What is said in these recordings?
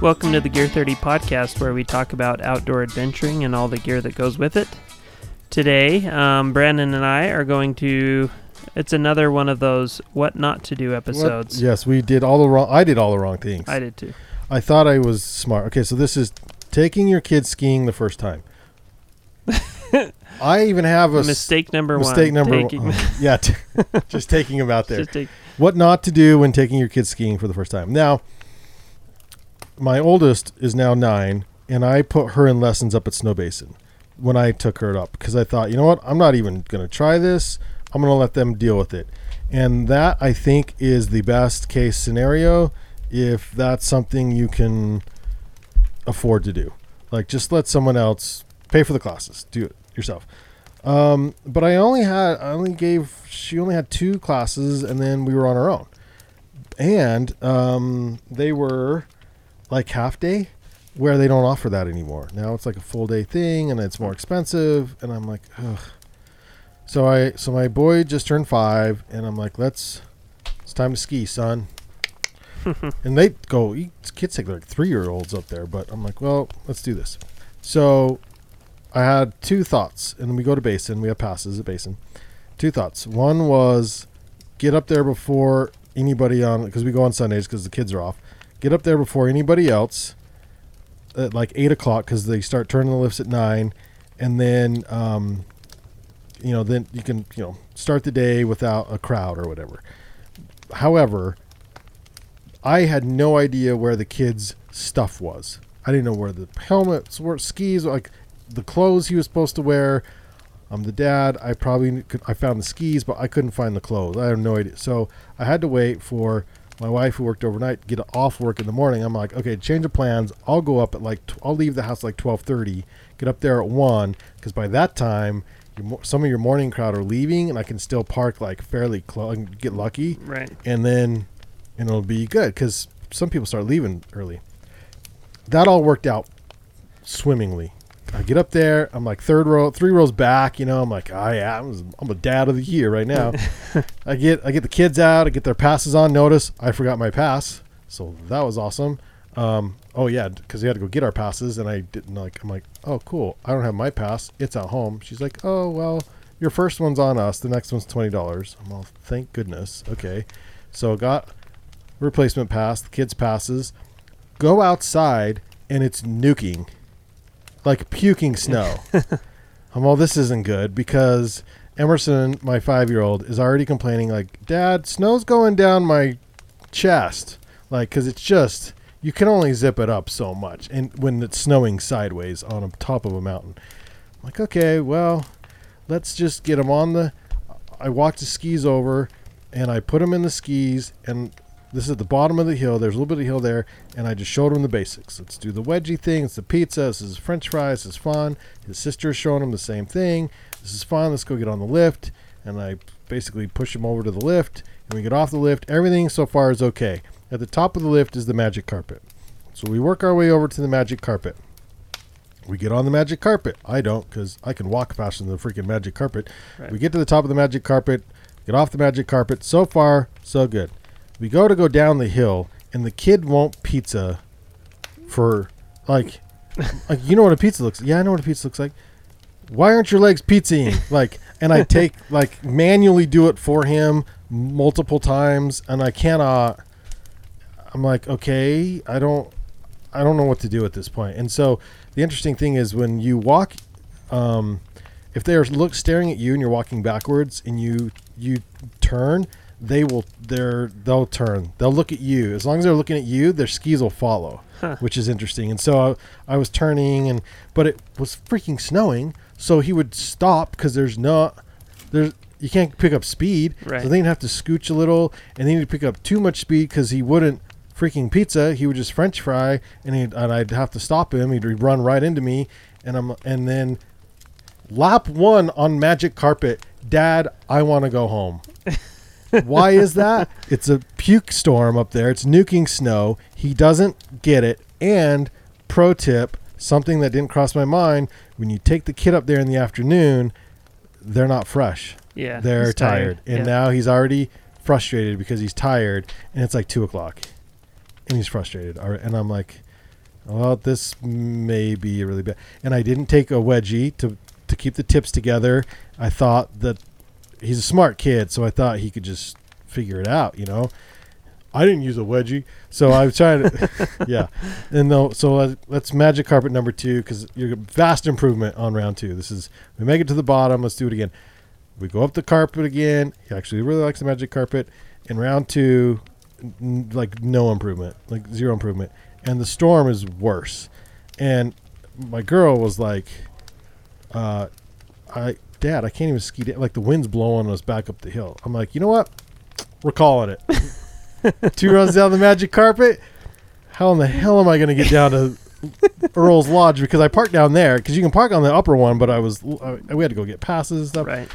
Welcome to the Gear 30 podcast, where we talk about outdoor adventuring and all the gear that goes with it. Today, um, Brandon and I are going to. It's another one of those what not to do episodes. What? Yes, we did all the wrong. I did all the wrong things. I did too. I thought I was smart. Okay, so this is taking your kids skiing the first time. I even have a Mistake number mistake one. number taking- one. yeah, t- just taking them out there. take- what not to do when taking your kids skiing for the first time. Now, my oldest is now nine, and I put her in lessons up at Snowbasin when I took her up because I thought, you know what, I'm not even going to try this. I'm going to let them deal with it. And that, I think, is the best case scenario if that's something you can afford to do. Like, just let someone else pay for the classes, do it yourself. Um, but I only had, I only gave, she only had two classes, and then we were on our own. And um, they were like half day, where they don't offer that anymore. Now it's like a full day thing, and it's more expensive. And I'm like, ugh. So I, so my boy just turned five, and I'm like, let's, it's time to ski, son. and they go, kids take like three year olds up there, but I'm like, well, let's do this. So I had two thoughts, and we go to Basin. We have passes at Basin. Two thoughts. One was get up there before anybody on because we go on Sundays because the kids are off. Get up there before anybody else at like eight o'clock because they start turning the lifts at nine, and then um, you know then you can you know start the day without a crowd or whatever. However, I had no idea where the kids' stuff was. I didn't know where the helmets were, skis, like the clothes he was supposed to wear. I'm the dad. I probably could. I found the skis, but I couldn't find the clothes. I have no idea. So I had to wait for my wife, who worked overnight, get off work in the morning. I'm like, okay, change of plans. I'll go up at like. Tw- I'll leave the house like 12:30. Get up there at one, because by that time, your, mo- some of your morning crowd are leaving, and I can still park like fairly close and get lucky right. and then and it'll be good because some people start leaving early. That all worked out swimmingly. I get up there, I'm like third row, three rows back. You know, I'm like, I am, I'm a dad of the year right now. I get, I get the kids out, I get their passes on. Notice I forgot my pass, so that was awesome. Um, oh yeah, because we had to go get our passes, and I didn't like. I'm like, oh cool, I don't have my pass. It's at home. She's like, oh well, your first one's on us. The next one's twenty dollars. I'm all, thank goodness. Okay, so got replacement pass, the kids' passes, go outside and it's nuking, like puking snow. I'm all, this isn't good because Emerson, my five year old, is already complaining, like, Dad, snow's going down my chest. Like, because it's just, you can only zip it up so much. And when it's snowing sideways on a top of a mountain. I'm like, okay, well, let's just get him on the. I walked the skis over and I put him in the skis and this is at the bottom of the hill. There's a little bit of hill there, and I just showed him the basics. Let's do the wedgie thing. It's the pizza. This is French fries. This is fun. His sister's showing him the same thing. This is fun. Let's go get on the lift. And I basically push him over to the lift, and we get off the lift. Everything so far is okay. At the top of the lift is the magic carpet. So we work our way over to the magic carpet. We get on the magic carpet. I don't because I can walk faster than the freaking magic carpet. Right. We get to the top of the magic carpet, get off the magic carpet. So far, so good. We go to go down the hill, and the kid won't pizza for like, like you know what a pizza looks. Yeah, I know what a pizza looks like. Why aren't your legs pizzaing? Like, and I take like manually do it for him multiple times, and I cannot. I'm like, okay, I don't. I don't know what to do at this point. And so the interesting thing is when you walk, um, if they're look staring at you and you're walking backwards and you you turn, they will they're they'll turn. They'll look at you. As long as they're looking at you, their skis will follow, Huh. which is interesting. And so I, I was turning and but it was freaking snowing, so he would stop because there's no there's you can't pick up speed. Right. So then he'd have to scooch a little, and then he'd pick up too much speed because he wouldn't freaking pizza. He would just French fry, and he and I'd have to stop him. He'd run right into me, and I'm and then lap one on magic carpet. Dad, I want to go home. Why is that? It's a puke storm up there. It's nuking snow. He doesn't get it. And pro tip, something that didn't cross my mind: when you take the kid up there in the afternoon, they're not fresh Yeah. they're he's tired, and Yeah. now he's already frustrated because he's tired and it's like two o'clock and he's frustrated All right, and i'm like well this may be really bad and i didn't take a wedgie to to keep the tips together i thought that he's a smart kid so i thought he could just figure it out you know i didn't use a wedgie so i was trying to yeah and though so let's magic carpet number two because you're vast improvement on round two this is we make it to the bottom let's do it again we go up the carpet again. He actually really likes the magic carpet. In round two, n- like no improvement, like zero improvement. And the storm is worse. And my girl was like, uh, "I, Dad, I can't even ski. Down. Like the wind's blowing us back up the hill." I'm like, "You know what? We're calling it. Two runs down the magic carpet. How in the hell am I going to get down to Earl's Lodge? Because I parked down there. Because you can park on the upper one, but I was I, we had to go get passes and stuff. Right.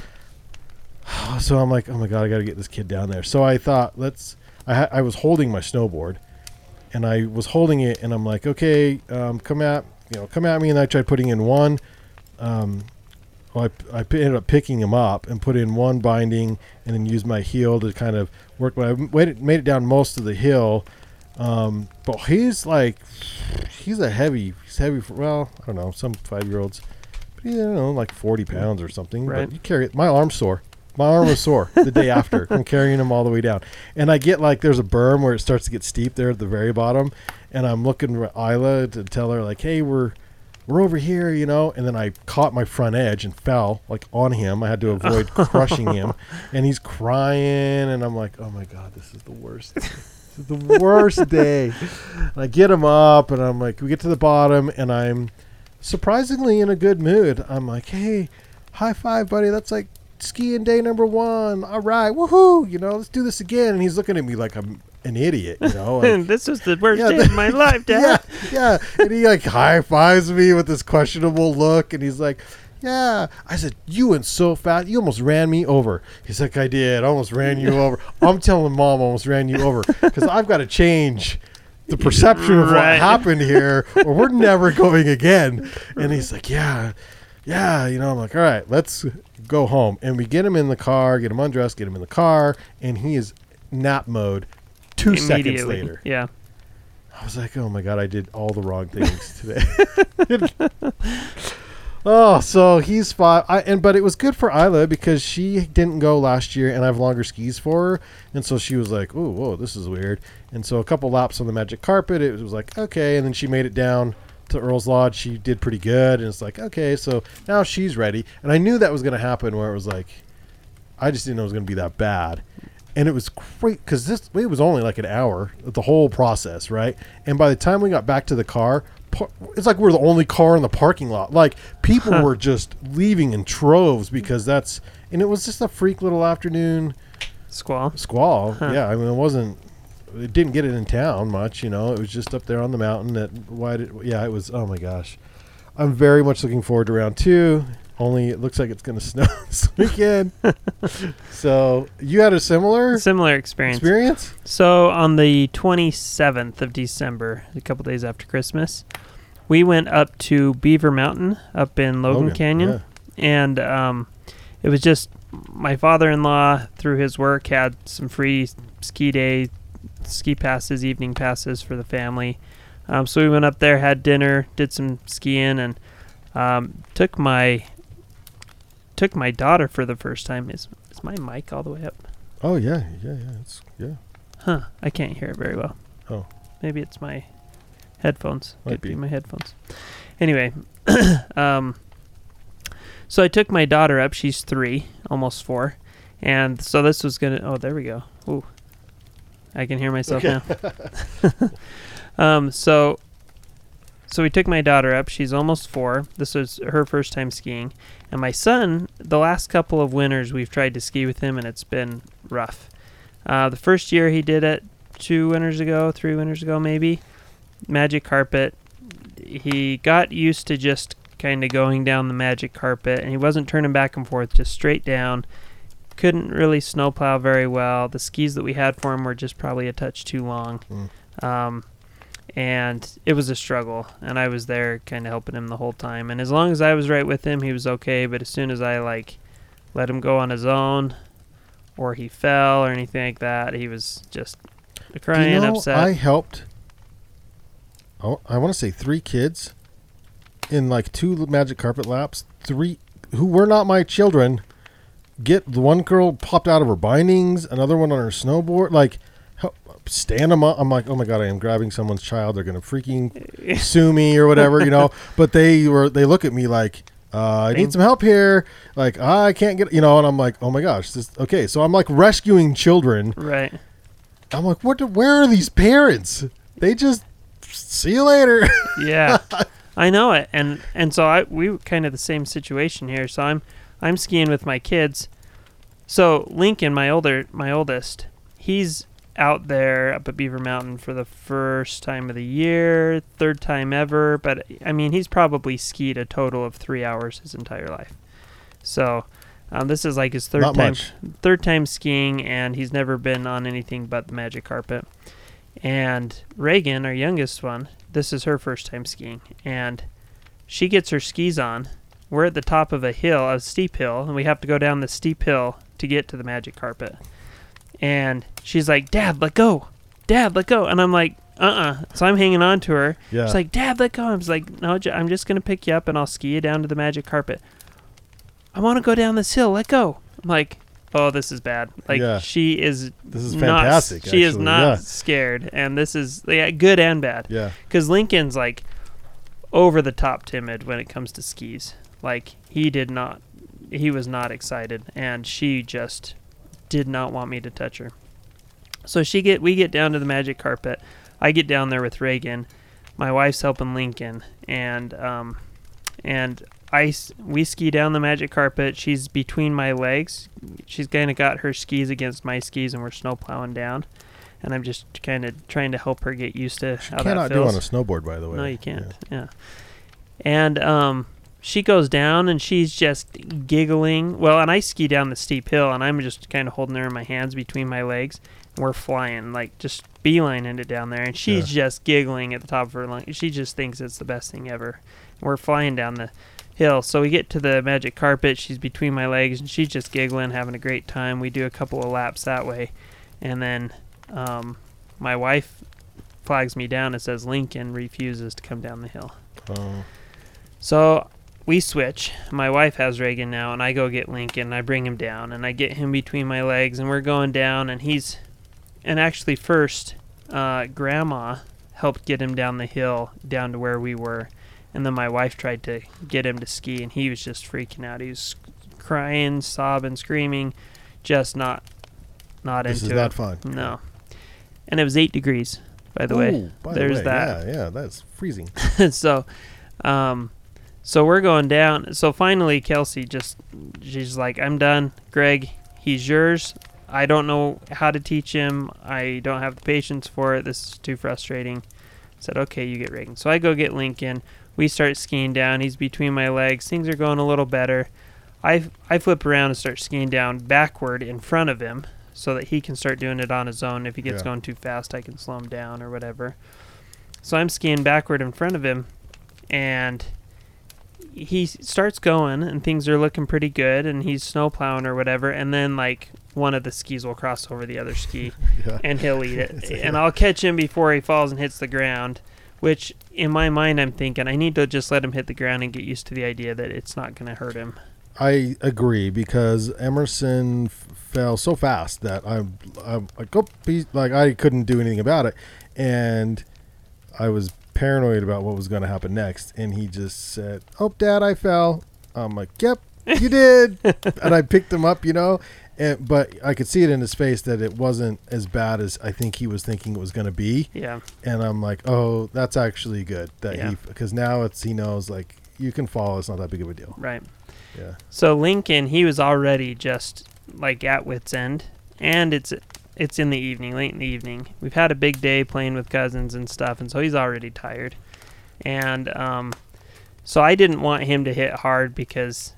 So I'm like, oh my god, I got to get this kid down there. So I thought, let's. I ha- I was holding my snowboard, and I was holding it, and I'm like, okay, um, come at you know, come at me, and I tried putting in one. Um, well, I, I ended up picking him up and put in one binding, and then used my heel to kind of work. But I made it, made it down most of the hill. Um, but he's like, he's a heavy. He's heavy. For, well, I don't know, some five year olds. But you know, like forty pounds or something. Right. But you carry it. My arm's sore. My arm was sore the day after from carrying him all the way down. And I get like there's a berm where it starts to get steep there at the very bottom, and I'm looking at Isla to tell her like, "Hey, we're we're over here," you know. And then I caught my front edge and fell like on him. I had to avoid crushing him, and he's crying, and I'm like, "Oh my god, this is the worst." This is the worst day. And I get him up, and I'm like, we get to the bottom, and I'm surprisingly in a good mood. I'm like, hey, high five, buddy. That's like skiing day number one. All right, woohoo! You know, let's do this again. And he's looking at me like I'm an idiot. You know, like, this was the worst Yeah, day of my life, yeah, Dad. yeah. And he like high fives me with this questionable look, and he's like, "Yeah." I said, "You went so fast, you almost ran me over." He's like, "I did, I almost ran you over." I'm telling mom, I almost ran you over because I've got to change the perception of what happened here, or we're never going again. And he's like, "Yeah." Yeah, you know, I'm like, all right, let's go home. And we get him in the car, get him undressed, get him in the car, and he is nap mode two seconds later. Yeah. I was like, oh my god, I did all the wrong things today. oh, so he's five, I, and but it was good for Isla because she didn't go last year, and I have longer skis for her, and so she was like, oh, whoa, this is weird. And so a couple laps on the magic carpet, it was like okay, and then she made it down to Earl's Lodge. She did pretty good, and it's like okay, so now she's ready. And I knew that was going to happen, where it was like, I just didn't know it was going to be that bad and it was great because this it was only like an hour the whole process right? And by the time we got back to the car it's like we're the only car in the parking lot. Like people were just leaving in troves because that's and it was just a freak little afternoon Squall. squall. Huh. yeah i mean it wasn't it didn't get it in town much you know? It was just up there on the mountain that why did yeah it was oh my gosh. I'm very much looking forward to round two only it looks like it's going to snow this weekend so you had a similar Similar experience. experience So on the 27th of December, a couple days after Christmas, we went up to Beaver Mountain up in Logan, Canyon, yeah. and um, it was just my father-in-law through his work had some free ski day, ski passes, evening passes for the family. Um, so we went up there, had dinner, did some skiing, and um, took my took my daughter for the first time. Is is my mic all the way up? oh yeah yeah yeah it's yeah Huh. I can't hear it very well. Oh. Maybe it's my Headphones. Might Could be. be. my headphones. Anyway, um, so I took my daughter up. She's three, almost four, and so this was gonna. Oh, there we go. Ooh, I can hear myself Okay. now. um, so, so we took my daughter up. She's almost four. This was her first time skiing, and my son. The last couple of winters, we've tried to ski with him, and it's been rough. Uh, the first year he did it, two winters ago, three winters ago, maybe. Magic carpet. He got used to just kind of going down the magic carpet, and he wasn't turning back and forth, just straight down. Couldn't really snowplow very well. The skis that we had for him were just probably a touch too long. Mm. Um, and it was a struggle, and I was there kind of helping him the whole time. And as long as I was right with him, he was okay. But as soon as I like let him go on his own, or he fell or anything like that, he was just crying, you know, upset. I helped. Oh, I want to say three kids in like two magic carpet laps. Three who were not my children. Get the one girl popped out of her bindings, another one on her snowboard. Like, stand them up. I'm like, oh my god, I am grabbing someone's child. They're gonna freaking sue me or whatever, you know. But they were they look at me like. Uh, I need some help here. Like I can't get, you know, and I'm like, oh my gosh, this okay. So I'm like rescuing children, right. I'm like, what? do- Where are these parents? They just see you later. yeah i know it and and so i we were kind of the same situation here so i'm i'm skiing with my kids so lincoln my older my oldest he's out there up at beaver mountain for the first time of the year third time ever but i mean he's probably skied a total of three hours his entire life. So um, this is like his third Not time much. third time skiing and he's never been on anything but the magic carpet. And reagan our youngest one this is her first time skiing and she gets her skis on. We're at the top of a hill a steep hill and we have to go down the steep hill to get to the magic carpet and she's like dad let go dad let go and i'm like uh-uh so i'm hanging on to her Yeah. She's like, Dad, let go. I was like, No, I'm just gonna pick you up and I'll ski you down to the magic carpet. I want to go down this hill. Let go. I'm like, Oh, this is bad. Like Yeah. she is. This is not- fantastic, she is not yeah. scared, and this is yeah, good and bad. yeah. Because Lincoln's like over the top timid when it comes to skis. Like he did not, he was not excited, and she just did not want me to touch her. So she get we get down to the magic carpet. I get down there with Reagan. My wife's helping Lincoln, and um, and I we ski down the magic carpet. She's between my legs. She's kind of got her skis against my skis, and we're snow plowing down. And I'm just kind of trying to help her get used to She how that cannot do on a snowboard, by the way. No, you can't. Yeah. And um, she goes down and she's just giggling. Well, and I ski down the steep hill and I'm just kind of holding her in my hands between my legs. And we're flying, like just beelining it down there. And she's just giggling at the top of her lungs. She just thinks it's the best thing ever. We're flying down the hill. So we get to the magic carpet. She's between my legs and she's just giggling, having a great time. We do a couple of laps that way. And then um, my wife flags me down and says Lincoln refuses to come down the hill. Oh, So we switch. My wife has Reagan now, and I go get Lincoln. And I bring him down, and I get him between my legs, and we're going down. And he's, and actually first, uh, Grandma helped get him down the hill down to where we were, and then my wife tried to get him to ski, and he was just freaking out. He was crying, sobbing, screaming, just not, not this into is it. not fun. No. And it was eight degrees, by the way. Ooh, by the There's way, that. Yeah, yeah, that's freezing. so, um, so we're going down. So finally, Kelsey just, she's like, I'm done. Greg, he's yours. I don't know how to teach him. I don't have the patience for it. This is too frustrating. I said, okay, you get Reagan. So I go get Lincoln. We start skiing down. He's between my legs. Things are going a little better. I, I flip around and start skiing down backward in front of him so that he can start doing it on his own. If he gets Yeah. going too fast, I can slow him down or whatever. So I'm skiing backward in front of him, and he starts going, and things are looking pretty good, and he's snow plowing or whatever, and then like one of the skis will cross over the other ski, Yeah. and he'll eat it, a- and I'll catch him before he falls and hits the ground. Which in my mind, I'm thinking I need to just let him hit the ground and get used to the idea that it's not going to hurt him. I agree because Emerson f- fell so fast that I'm, I'm like, oh, like I couldn't do anything about it, and I was paranoid about what was going to happen next, and he just said, "Oh, Dad, I fell." I'm like, "Yep, you did," and I picked him up, you know. And, but I could see it in his face that it wasn't as bad as I think he was thinking it was going to be. Yeah. And I'm like, oh, that's actually good that Yeah. he because now it's he knows like you can fall. It's not that big of a deal. Right. Yeah. So Lincoln, he was already just like at wit's end, and it's it's in the evening, late in the evening. We've had a big day playing with cousins and stuff, and so he's already tired. And um, so I didn't want him to hit hard because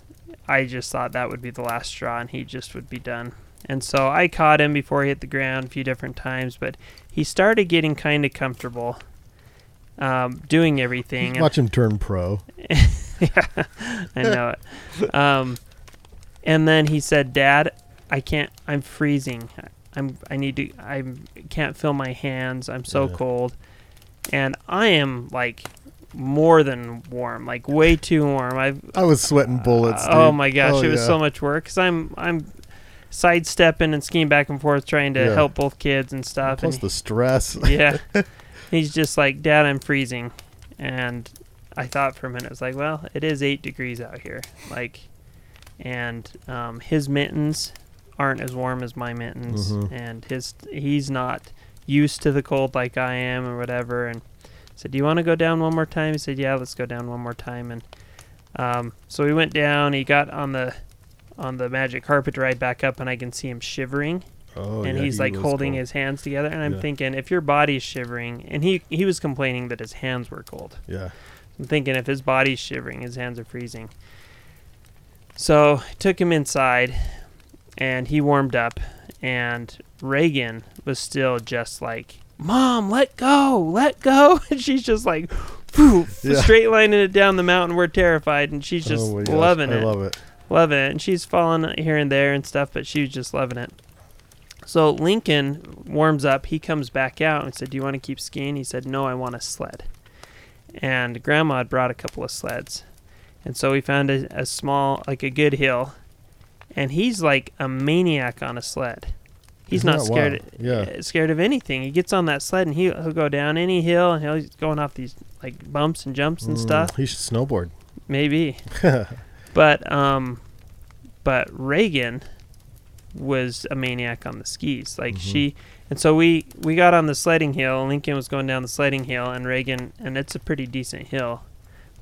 I just thought that would be the last straw, and he just would be done. And so I caught him before he hit the ground a few different times, but he started getting kind of comfortable um, doing everything. Watch him turn pro. yeah, I know it. Um, and then he said, "Dad, I can't. I'm freezing. I'm. I need to. I can't feel my hands. I'm so Yeah. cold." And I am like more than warm, like way too warm. I've. I was sweating bullets. oh dude. my gosh, Oh, it was yeah. so much work because I'm. I'm sidestepping and skiing back and forth trying to Yeah. help both kids and stuff. Plus and the stress. yeah. He's just like, Dad, I'm freezing. And I thought for a minute, I was like, well, it is eight degrees out here. Like, and um, his mittens aren't as warm as my mittens. Mhm. And his, he's not used to the cold like I am or whatever. And I said, do you want to go down one more time? He said, yeah, let's go down one more time. And um, so we went down. He got on the on the magic carpet ride back up, and I can see him shivering Oh, and yeah, he's he like holding cold. his hands together and i'm Yeah. thinking if your body's shivering and he he was complaining that his hands were cold Yeah. i'm thinking if his body's shivering his hands are freezing so I took him inside and he warmed up and reagan was still just like mom let go let go and she's just like phew, Yeah. straight lining it down the mountain we're terrified and she's oh just oh my gosh, loving I it love it. loving it. And she's falling here and there and stuff, but she was just loving it. So Lincoln warms up. He comes back out and said, "Do you want to keep skiing?" He said, "No, I want a sled." And Grandma had brought a couple of sleds, and so we found a, a small, like a good hill, and he's like a maniac on a sled. He's Isn't not scared. Yeah. uh, scared of anything. He gets on that sled and he, he'll go down any hill and he'll, he's going off these like bumps and jumps and Mm, stuff. He should snowboard. Maybe. But um, but Reagan was a maniac on the skis. Like Mhm. she, and so we we got on the sledding hill. Lincoln was going down the sledding hill, and Reagan, and it's a pretty decent hill,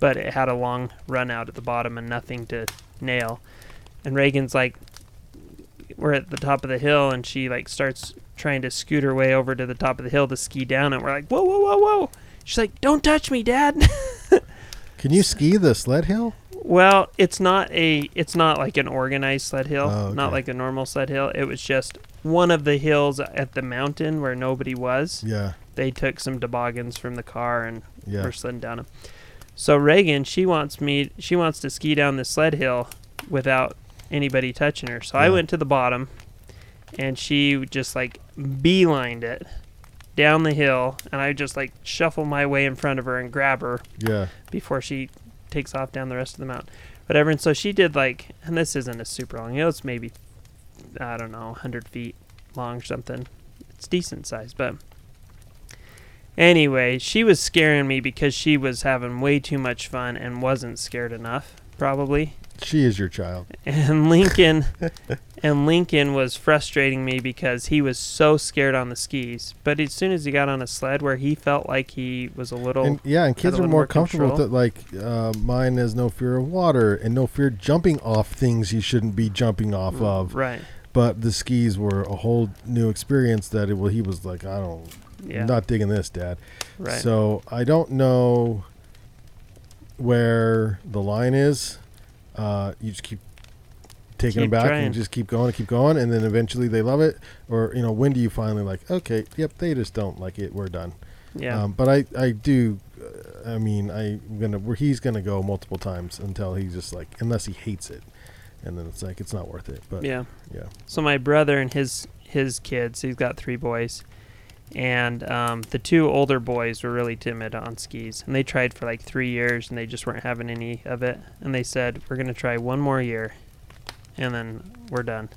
but it had a long run out at the bottom and nothing to nail. And Reagan's like, we're at the top of the hill, and she like starts trying to scoot her way over to the top of the hill to ski down, and we're like, whoa, whoa, whoa, whoa. She's like, "Don't touch me, Dad." Can you ski the sled hill? Well, it's not a it's not like an organized sled hill, Oh, not like a normal sled hill. It was just one of the hills at the mountain where nobody was. Yeah. They took some toboggans from the car and Yeah. were sledding down them. So Reagan, she wants me she wants to ski down the sled hill without anybody touching her. So I went to the bottom and she just like beelined it down the hill and I just like shuffle my way in front of her and grab her Yeah. before she takes off down the rest of the mountain. Whatever. And so she did like, and this isn't a super long hill. It's maybe, I don't know, 100 feet long or something. It's decent size. But anyway, she was scaring me because she was having way too much fun and wasn't scared enough, probably. She is your child. And Lincoln, and Lincoln was frustrating me because he was so scared on the skis. But as soon as he got on a sled where he felt like he was a little And yeah, and kids are more more comfortable with it. Like uh, mine has no fear of water and no fear jumping off things you shouldn't be jumping off of. right. But the skis were a whole new experience. That it, well, he was like, I don't, Yeah. I'm not digging this, Dad. right. So I don't know where the line is. Uh, you just keep taking them back trying. and just keep going and keep going, and then eventually they love it. Or you know, when do you finally like? Okay, yep, they just don't like it. We're done. yeah. Um, but I, I do. Uh, I mean, I'm gonna. Where he's gonna go multiple times until he's just like, unless he hates it, and then it's like it's not worth it. But yeah. yeah. So my brother and his his kids, he's got three boys, and um, the two older boys were really timid on skis, and they tried for like three years, and they just weren't having any of it. And they said, "We're gonna try one more year, and then we're done."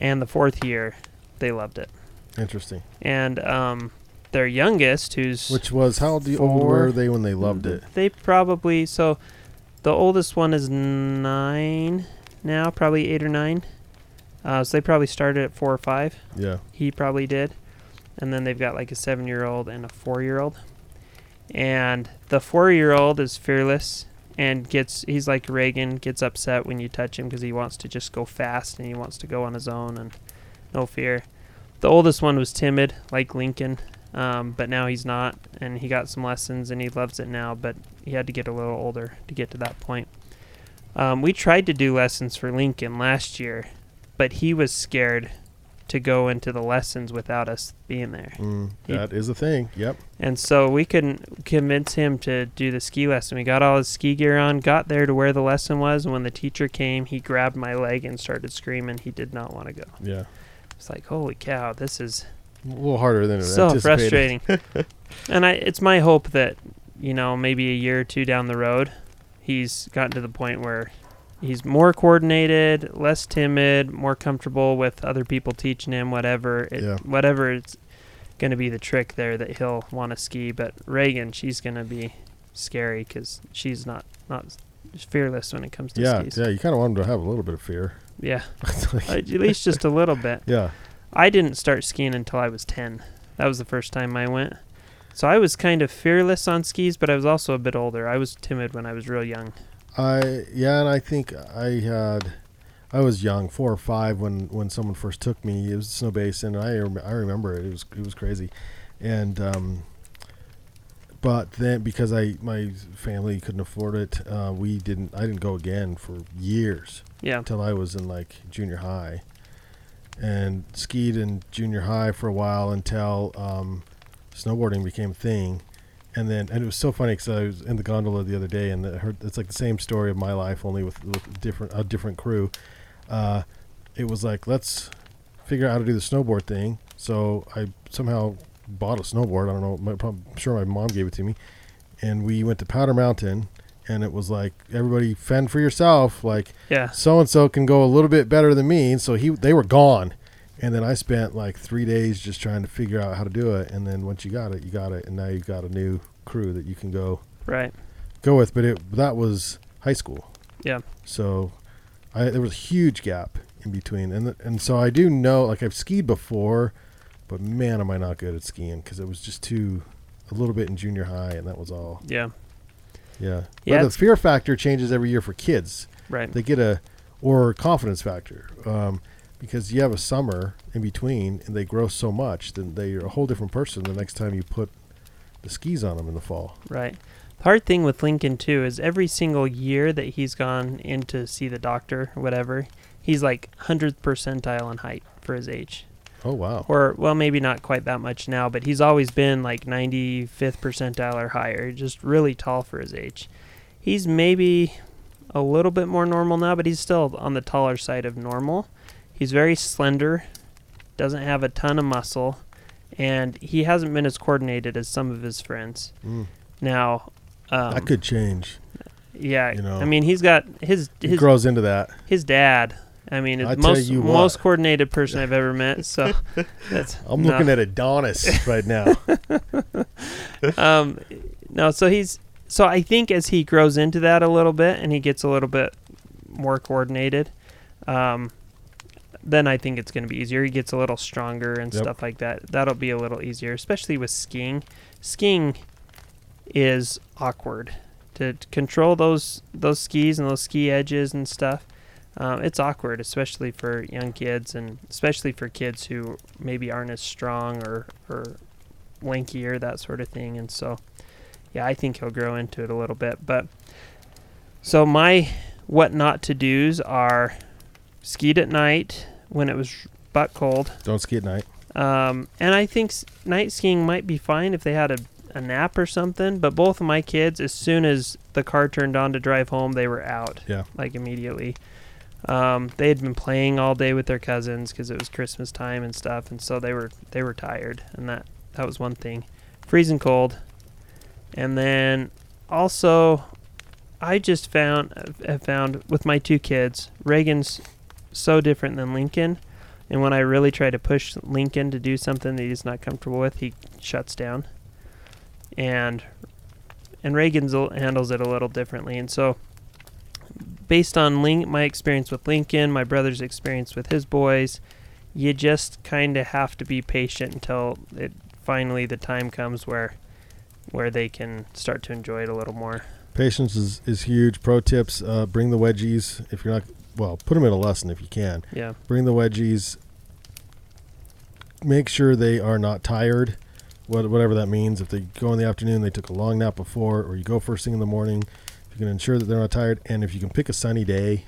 And the fourth year, they loved it. interesting. And um, their youngest, who's Which was how the old Four. were they when they loved it? They probably so. The oldest one is nine now, probably eight or nine. Uh, so they probably started at four or five. Yeah. He probably did, and then they've got like a seven-year-old and a four-year-old. And the four-year-old is fearless and gets he's like Reagan gets upset when you touch him because he wants to just go fast and he wants to go on his own and no fear. The oldest one was timid like Lincoln, um, but now he's not, and he got some lessons and he loves it now. But he had to get a little older to get to that point. Um, we tried to do lessons for Lincoln last year, but he was scared to go into the lessons without us being there. Mm, He- that is a thing. Yep. And so we couldn't convince him to do the ski lesson. We got all his ski gear on, got there to where the lesson was, and when the teacher came, he grabbed my leg and started screaming. He did not want to go. Yeah. It's like, holy cow, this is A little harder than it is so frustrating. and I, it's my hope that you know maybe a year or two down the road, he's gotten to the point where he's more coordinated, less timid, more comfortable with other people teaching him whatever. It, Yeah. Whatever it's going to be the trick there that he'll want to ski. But Reagan, she's going to be scary because she's not not fearless when it comes to Yeah. skis. Yeah. You kind of want them to have a little bit of fear. Yeah, Like- at least just a little bit. yeah. I didn't start skiing until I was 10. That was the first time I went. So I was kind of fearless on skis, but I was also a bit older. I was timid when I was real young. I yeah, and I think I had I was young, four or five when when someone first took me. It was Snowbasin. And I rem- I remember it. It was it was crazy, and um, but then because I my family couldn't afford it, uh, we didn't. I didn't go again for years Yeah. until I was in like junior high, and skied in junior high for a while until um, snowboarding became a thing. And then, and it was so funny because I was in the gondola the other day, and I heard it's like the same story of my life, only with, with different a different crew. Uh, it was like let's figure out how to do the snowboard thing. So I somehow bought a snowboard. I don't know. My, I'm sure my mom gave it to me, and we went to Powder Mountain, and it was like everybody fend for yourself. Like Yeah. so and so can go a little bit better than me, and so he they were gone. And then I spent like three days just trying to figure out how to do it. And then once you got it, you got it, and now you've got a new crew that you can go Right. go with. But it that was high school. Yeah. So I there was a huge gap in between, and and so I do know like I've skied before, but man, am I not good at skiing because it was just too a little bit in junior high, and that was all. Yeah. Yeah. Yeah, But the fear factor changes every year for kids Right. they get a or confidence factor um, because you have a summer in between and they grow so much then they're a whole different person the next time you put the skis on them in the fall Right. The hard thing with Lincoln too is every single year that he's gone in to see the doctor or whatever, he's like hundredth percentile in height for his age. oh wow Or well, maybe not quite that much now, but he's always been like ninety fifth percentile or higher, just really tall for his age. He's maybe a little bit more normal now, but he's still on the taller side of normal. He's very slender, doesn't have a ton of muscle, and he hasn't been as coordinated as some of his friends. mm. Now, um, that could change yeah. you know. I mean, he's got his his grows into that his dad. I mean, I it's tell most most coordinated person I've ever met. So that's i'm no. looking at adonis right now um, no, so he's so I think as he grows into that a little bit and he gets a little bit more coordinated, um, then I think it's going to be easier. He gets a little stronger and Yep. stuff like that. That'll be a little easier, especially with skiing. Skiing is awkward to control those those skis and those ski edges and stuff. Um, it's awkward, especially for young kids and especially for kids who maybe aren't as strong or or lankier, that sort of thing. And so, yeah, I think he'll grow into it a little bit. But so my what not to do's are skied at night when it was butt cold. don't ski at night Um, and I think s- night skiing might be fine if they had a, a nap or something. But both of my kids, as soon as the car turned on to drive home, they were out. Yeah. Like immediately. Um, they had been playing all day with their cousins because it was Christmas time and stuff, and so they were they were tired, and that that was one thing. Freezing cold, and then also, I just found have found with my two kids, Reagan's so different than Lincoln And when I really try to push Lincoln to do something that he's not comfortable with, he shuts down. And and Reagan's l- handles it a little differently. And so, based on Link, my experience with Lincoln, my brother's experience with his boys, you just kind of have to be patient until it finally the time comes where where they can start to enjoy it a little more. Patience is, is huge. Pro tips: uh, bring the wedgies if you're not. Well, put them in a lesson if you can. Yeah. Bring the wedgies. Make sure they are not tired, what, whatever that means. If they go in the afternoon, they took a long nap before, or you go first thing in the morning. If You can ensure that they're not tired, and if you can pick a sunny day,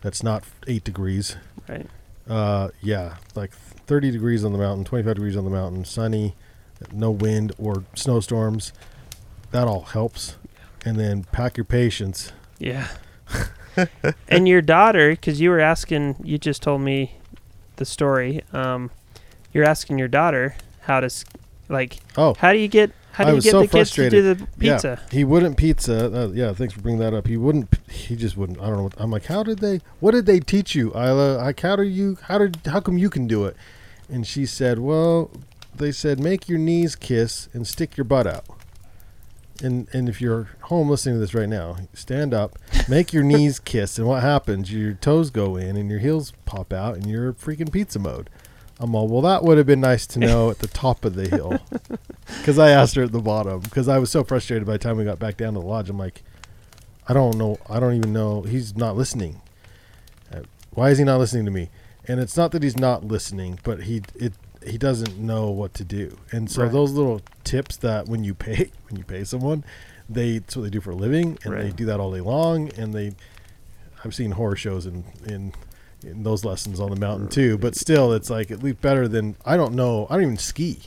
that's not eight degrees. Right. Uh, yeah, like 30 degrees on the mountain, 25 degrees on the mountain, sunny, no wind or snowstorms. That all helps. And then pack your patience. Yeah. and your daughter, because you were asking, you just told me the story. Um, you're asking your daughter how to, like, Oh, how do you get, how I do you was get so the kids to do the Yeah. pizza? he wouldn't pizza. Uh, yeah, thanks for bringing that up. He wouldn't. He just wouldn't. I don't know. What, I'm like, how did they? What did they teach you, Isla? Like, how do you? How did? How come you can do it? And she said, well, they said make your knees kiss and stick your butt out. And and if you're home listening to this right now, stand up, make your knees kiss, and what happens? Your toes go in and your heels pop out, and you're freaking pizza mode. I'm all well. That would have been nice to know at the top of the hill, because I asked her at the bottom. Because I was so frustrated by the time we got back down to the lodge. I'm like, I don't know. I don't even know. He's not listening. Uh, why is he not listening to me? And it's not that he's not listening, but he it he doesn't know what to do. And so Right. those little tips that when you pay when you pay someone, they it's what they do for a living, and they do that all day long. And they, I've seen horror shows in in in those lessons on the mountain too. But still, it's like at least better than I don't know. I don't even ski.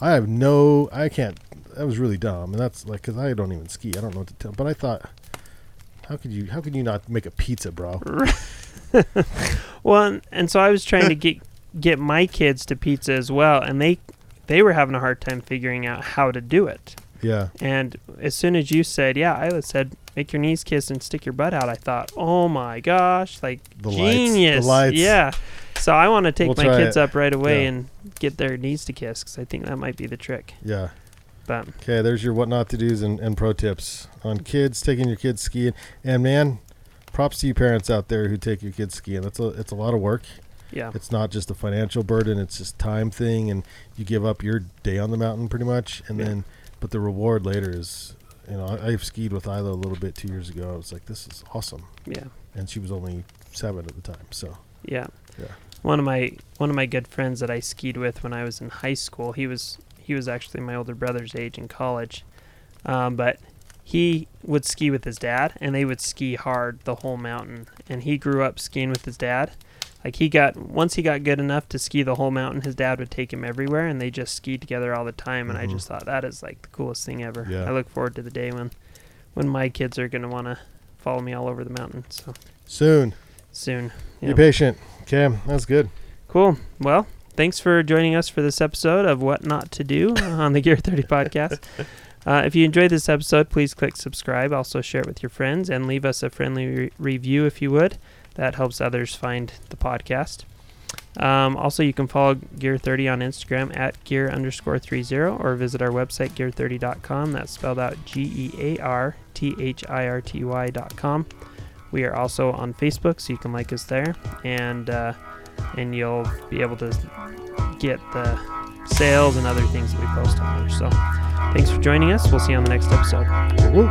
I have no. I can't. That was really dumb, and that's like because I don't even ski. I don't know what to tell. But I thought, how could you? How could you not make a pizza, bro? Well, and, and so I was trying to get get my kids to pizza as well, and they they were having a hard time figuring out how to do it. Yeah, And as soon as you said, yeah, Isla said, make your knees kiss and stick your butt out, I thought, oh my gosh, like The lights, the genius. lights. Yeah. So I want to take We'll my kids it. up right away Yeah. and get their knees to kiss because I think that might be the trick. yeah. But Okay, there's your what not to do's and, and pro tips on kids taking your kids skiing. And man, props to you parents out there who take your kids skiing. That's a it's a lot of work. Yeah, It's not just a financial burden; it's just time thing, and you give up your day on the mountain pretty much, and Yeah. then but the reward later is, you know, I, I've skied with Isla a little bit two years ago. I was like, this is awesome, yeah, and she was only seven at the time. So yeah. Yeah. One of my one of my good friends that I skied with when I was in high school, he was he was actually my older brother's age in college, um, but he would ski with his dad, and they would ski hard the whole mountain. And he grew up skiing with his dad. Like he got once he got good enough to ski the whole mountain, his dad would take him everywhere, and they just skied together all the time. And I Mhm. just thought that is like the coolest thing ever. Yeah. I look forward to the day when when my kids are gonna want to follow me all over the mountain. So soon, soon. be patient. Okay, that's good. Cool. Well, thanks for joining us for this episode of What Not to Do on the Gear 30 podcast. Uh, if you enjoyed this episode, please click subscribe. Also, share it with your friends and leave us a friendly re- review if you would. That helps others find the podcast. Um, also, you can follow Gear 30 on Instagram at gear underscore 30 or visit our website, gear30.com. That's spelled out G E A R T H I R T Y.com. We are also on Facebook, so you can like us there. And, uh, and you'll be able to get the sales and other things that we post on there. So thanks for joining us. We'll see you on the next episode. Woo.